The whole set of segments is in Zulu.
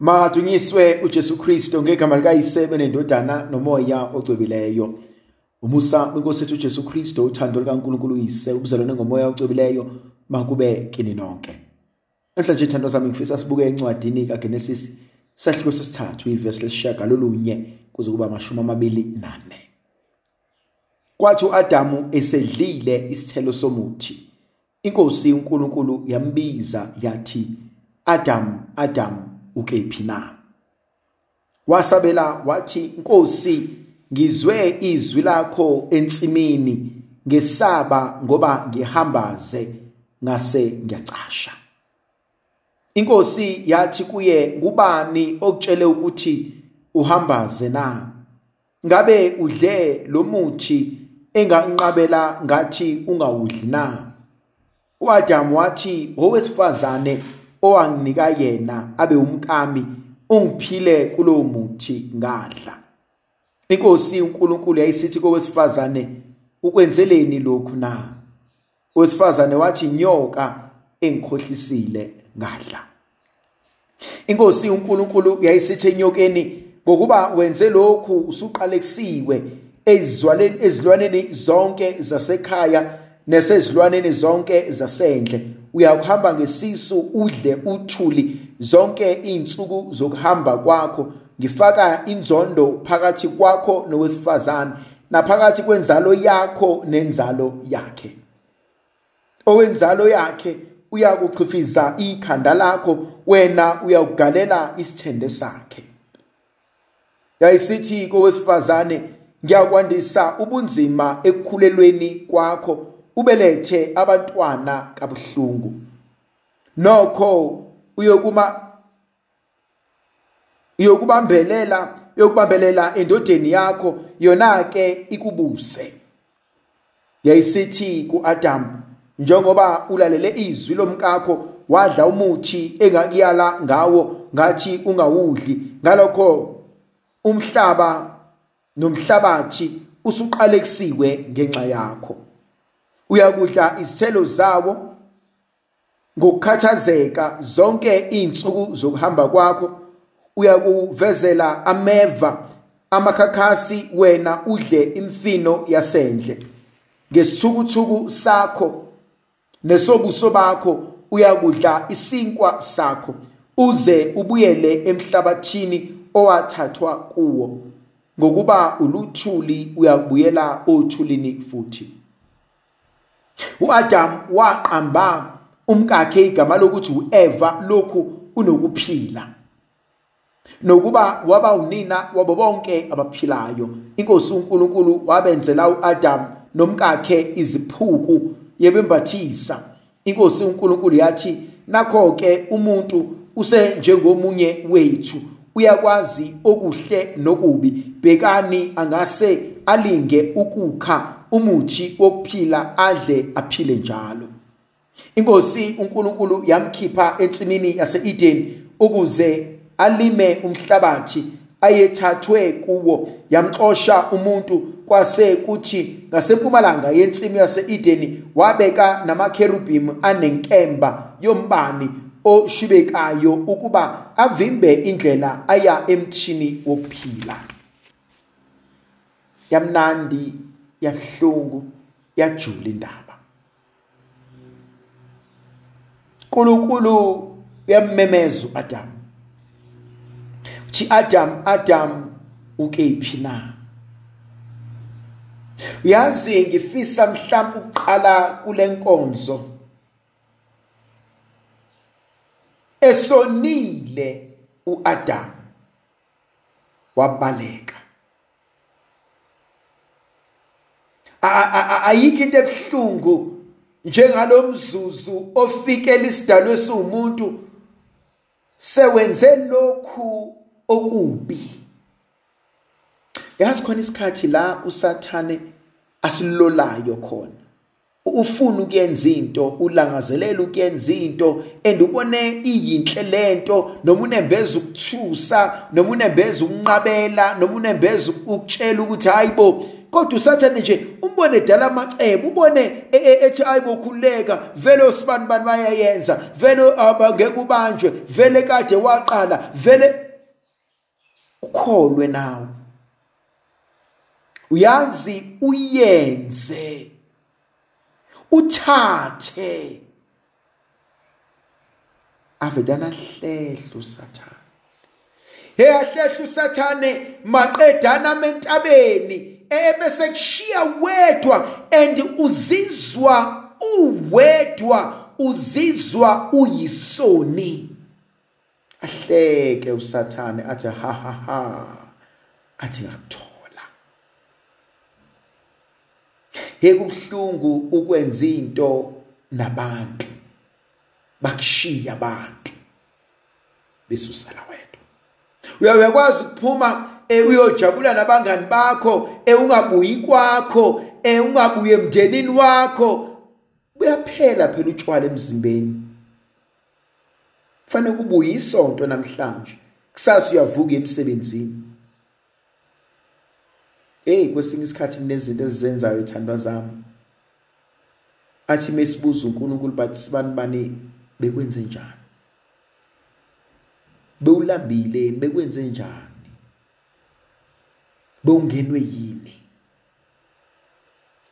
Madunyiswe uJesu Kristo ngegama likayise nendodana nomoya ocwebileyo. Umusa wenkosi yethu uJesu Kristo uthando likaNkulunkulu uyise ubuzalwane ngomoya ocwebileyo makube kini nonke. Namhlanje ithando sami ngifisa sibuke encwadini kaGenesis sahluko sesithathu ivesi lesishaka lolunye kuze kuba amashumi amabili nane. Kwathi uAdamu esedlile isithelo somuthi inkosi uNkulunkulu yambiza yathi Adam Adam ukephi na. Wasabela wathi inkosi ngizwe izwi lakho ensimini ngesaba ngoba ngihambaze ngase ngiyacasha. Inkosi yathi kuye ngubani okutshele ukuthi uhambaze na? Ngabe udle lo muthi enganqabela ngathi ungawudli na? uAdam wathi owesifazane owanginika yena abe umkami ungiphile kulowo muthi ngadla. Inkosi uNkulunkulu yayisithi kowesifazane ukwenzeleni lokhu na? Owesifazane wathi nyoka engikhohlisile ngadla. Inkosi uNkulunkulu yayisithi enyokeni ngokuba wenze lokhu usuqalekisiwe ezizwaleni ezilwaneni zonke zasekhaya nesezilwaneni zonke zasendle. Uyakuhamba ngesisu udle uthuli zonke izinsuku zokuhamba kwakho. Ngifaka inzondo phakathi kwakho nowesifazane naphakathi kwenzalo yakho nenzalo yakhe. Owenzalo yakhe uyakuchifiza ikhanda lakho wena uyawugalela isithende sakhe. Yayisithi kowesifazane ngiyakwandisa ubunzima ekukhulelweni kwakho. Ubelethe abantwana kabuhlungu. Nokho uyokuma uyokubambelela uyokubambelela endodeni yakho yona ke ikubuse. Yayisithi kuAdam njengoba ulalele izwi lomkakho wadla umuthi engakuyala ngawo ngathi ungawudli. Ngalokho umhlaba nomhlabathi usuqalekisiwe ngenxa yakho. Uyakudla izithelo zawo ngokukhathazeka zonke izinsuku zokuhamba kwakho. Uyakuvezela ameva amakhakhasi wena udle imfino yasendle. Ngesithukuthuku sakho nesobuso bakho uyakudla isinkwa sakho uze ubuyele emhlabathini owathathwa kuwo. Ngokuba uluthuli uyabuyela othulini futhi. uAdam waqamba umkakhe igama lokuthi uEva lokhu unokuphila nokuba waba unina wabo bonke abaphilayo. Inkosi uNkulunkulu wabenzela uAdam nomkakhe iziphuku yebembathisa. Inkosi uNkulunkulu yathi nakho ke umuntu use njengomunye wethu uyakwazi okuhle nokubi. Bhekani angase alinge ukukha umuthi wokuphila adle aphile njalo. Inkosi uNkulunkulu yamkhipha ensimini yaseEden ukuze alime umhlabathi ayethathwe kuwo. Yamxosha umuntu kwase kuthi ngasempumalanga yensimu yaseEden wabeka namakherubim anenkemba yombani oshubekayo ukuba avimbe indlela aya emthini wokuphila. Yamnandi yabuhlungu yajula indaba. uNkulunkulu uyamemeza uAdam. Uthi Adam Adam ukephi na? Yazi ngifisa mhlawumbe uqala kule nkonzo. Esonile uAdam wabaleka. Ayikho into ebuhlungu njengalomzuzu ofikela isidalwa esiwumuntu sewenze lokhu okubi. Yazi khona isikhathi la usathane asilolayo khona. Ufuna ukuyenza into ulangazelela ukuyenza into and ubone iyinhle lento noma unembeza ukuthusa noma unembeza ukunqabela noma unembeza ukutshela ukuthi hayibo kodwa usathane nje umbone edala amacebo ubone e, e, ethi ayibokhuleka vele osibani bani bayayenza vele abangeke ubanjwe vele kade waqala vele ukholwe nawe uyazi uyenze uthathe. Avedana hlehlo usathane. Hey ahlehla usathane maqedana mentabeni. Ebese kushiya wedwa and uzizwa uwedwa uzizwa uyisoni. Ahleke usathane athi ha ha ha athi ngakuthola. Hey kubhlungu ukwenza into nabantu bakushiya abantu besusala wedwa. Uyakwazi ukuphuma eh uyojabula nabangani bakho ungabuyi kwakho ungabuye emndenini wakho. Buyaphela phela utshwala emzimbeni. Kufanele kubuye isonto namhlanje. Kusasa uyavuka emsebenzini. Hey kwesinye isikhathi kunezinto ezizenzayo ethandwa zami. Athi mesibuza uNkulunkulu bathi sibani bani bekwenze njani? Bewulambile bekwenze njani? Bewungenwe yini?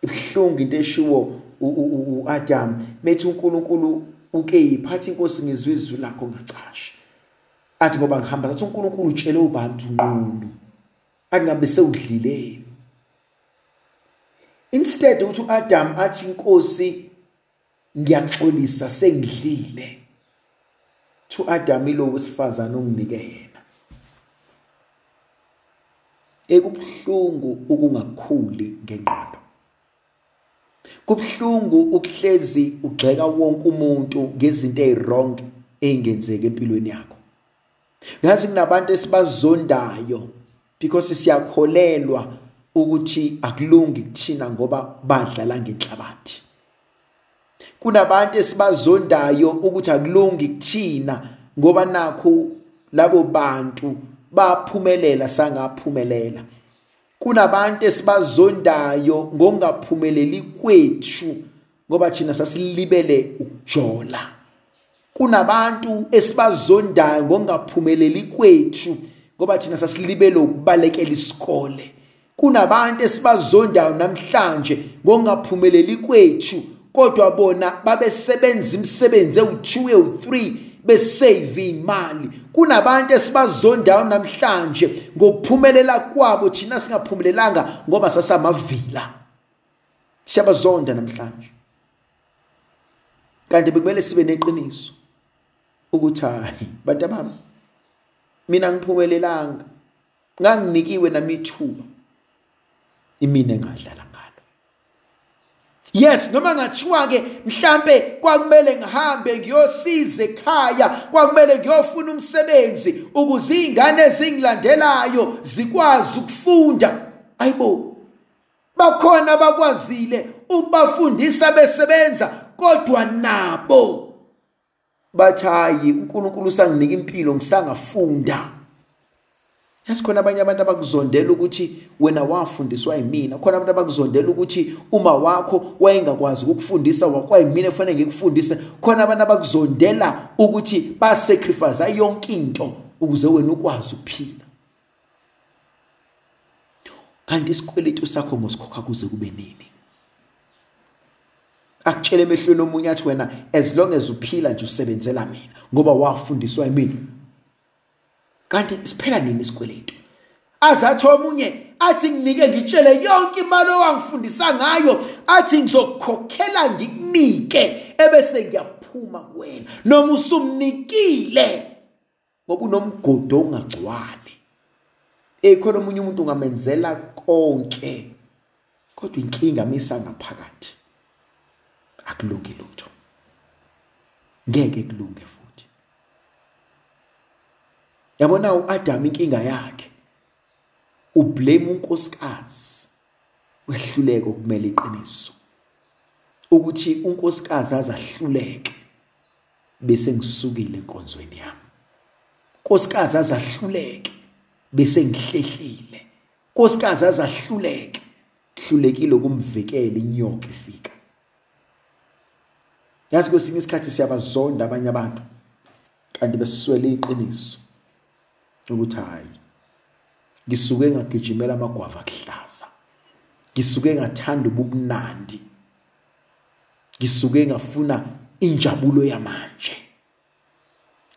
Ibhlungu into eshiwo uAdam methi uNkulunkulu uke yiphathi inkosi ngizwe izwi lakho ngacasha. Athi ngoba ngihamba sathi uNkulunkulu utshele ubantu nqunu angabe sewudlileni instead ukuthi uAdam athi inkosi ngiyaxolisa sengidlile. To Adam ilo wesifazana onginike yena ekubhlungu ukungakhuli ngengqondo. Kubhlungu ukuhlezi ugxeka wonke umuntu ngezinto ezirong engenzeke empilweni yakho. Ngazi kunabantu esibazondayo because siyakholelwa ukuthi akulungi kuthina ngoba badlala ngenhlabathi. Kunabantu esibazondayo ukuthi akulungi kuthina ngoba nakho labo bantu baphumelela sangaphumelela. Kunabantu esibazondayo ngokungaphumeleli kwethu ngoba thina sasilibele ukujola. Kunabantu esibazondayo ngokungaphumeleli kwethu ngoba thina sasilibele ukubalekela isikole. Kunabantu esibazondayo namhlanje ngokungaphumeleli kwethu kodwa bona babesebenza imisebenzi ewu2 ewu3 besave imali. Kunabantu esibazondayo namhlanje ngokuphumelela kwabo thina singaphumelelanga ngoba sasamavila. Siyabazonda namhlanje. Kanti bekumele sibe neqiniso ukuthi hayi bantu bami mina ngiphumelelanga. Nganginikiwe nami ithuba imina engadlala. Yes noma ngathiwa ke mhlambe kwakumele ngihambe ngiyosiza ekhaya kwakumele ngiyofuna umsebenzi ukuze izingane ezingilandelayo zikwazi ukufunda. Ayibo bakhona bakwazile ukubafundisa besebenza kodwa nabo bathi hayi uNkulunkulu usanginika impilo ngisangafunda. Yasikhona abanye abantu abakuzondela ukuthi wena wafundiswa yimina. Khona abantu abakuzondela ukuthi uma wakho wayengakwazi ukukufundisa wakwayimina efanele ngikufundise. Khona abantu abakuzondela ukuthi basacrifice yonke into ukuze wena ukwazi ukuphila. Kanti isikweletu sakho mosikhokha kuze kube nini? Akutshele emehlweni omunye athi wena as long as uphila nje usebenzela mina ngoba wafundiswa yimina. Kanti siphela nini isikweletu azathi omunye athi nginike ngitshele yonke imali owangifundisa ngayo athi ngizokukhokhela ngikunike ebese ngiyaphuma kuwena. Noma usumnikile ngoba unomgodo ongagcwali. Ekhona omunye umuntu ungamenzela konke kodwa inkinga misa ngaphakathi. Akulungi lutho. Ngeke kulunge yabona uAdam inkinga yakhe? Ublame unkosikazi. Wehluleko kumele iqiniso. Ukuthi unkosikazi azahluleke bese ngisukile enkonzweni yami. Nkosikazi azahluleke bese ngihlehlile nkosikazi azahluleke. Hlulekile ukumvikela inyoka ifika yazi kwesinye isikhathi siyabazonda abanye abantu kanti besiswele iqiniso. Ukuthi hayi ngisuke ngagijimela amagwava akuhlaza ngisuke ngathanda ubumnandi. Ngisuke ngafuna injabulo yamanje.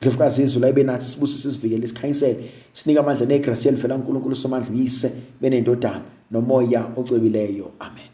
Ndlovukazi izwi la ibe nathi sibuse sizivikele isikhanyisele sinike amandla negrasi elivela kuNkulunkulu somandla uyise benendodana nomoya ocwebileyo amen.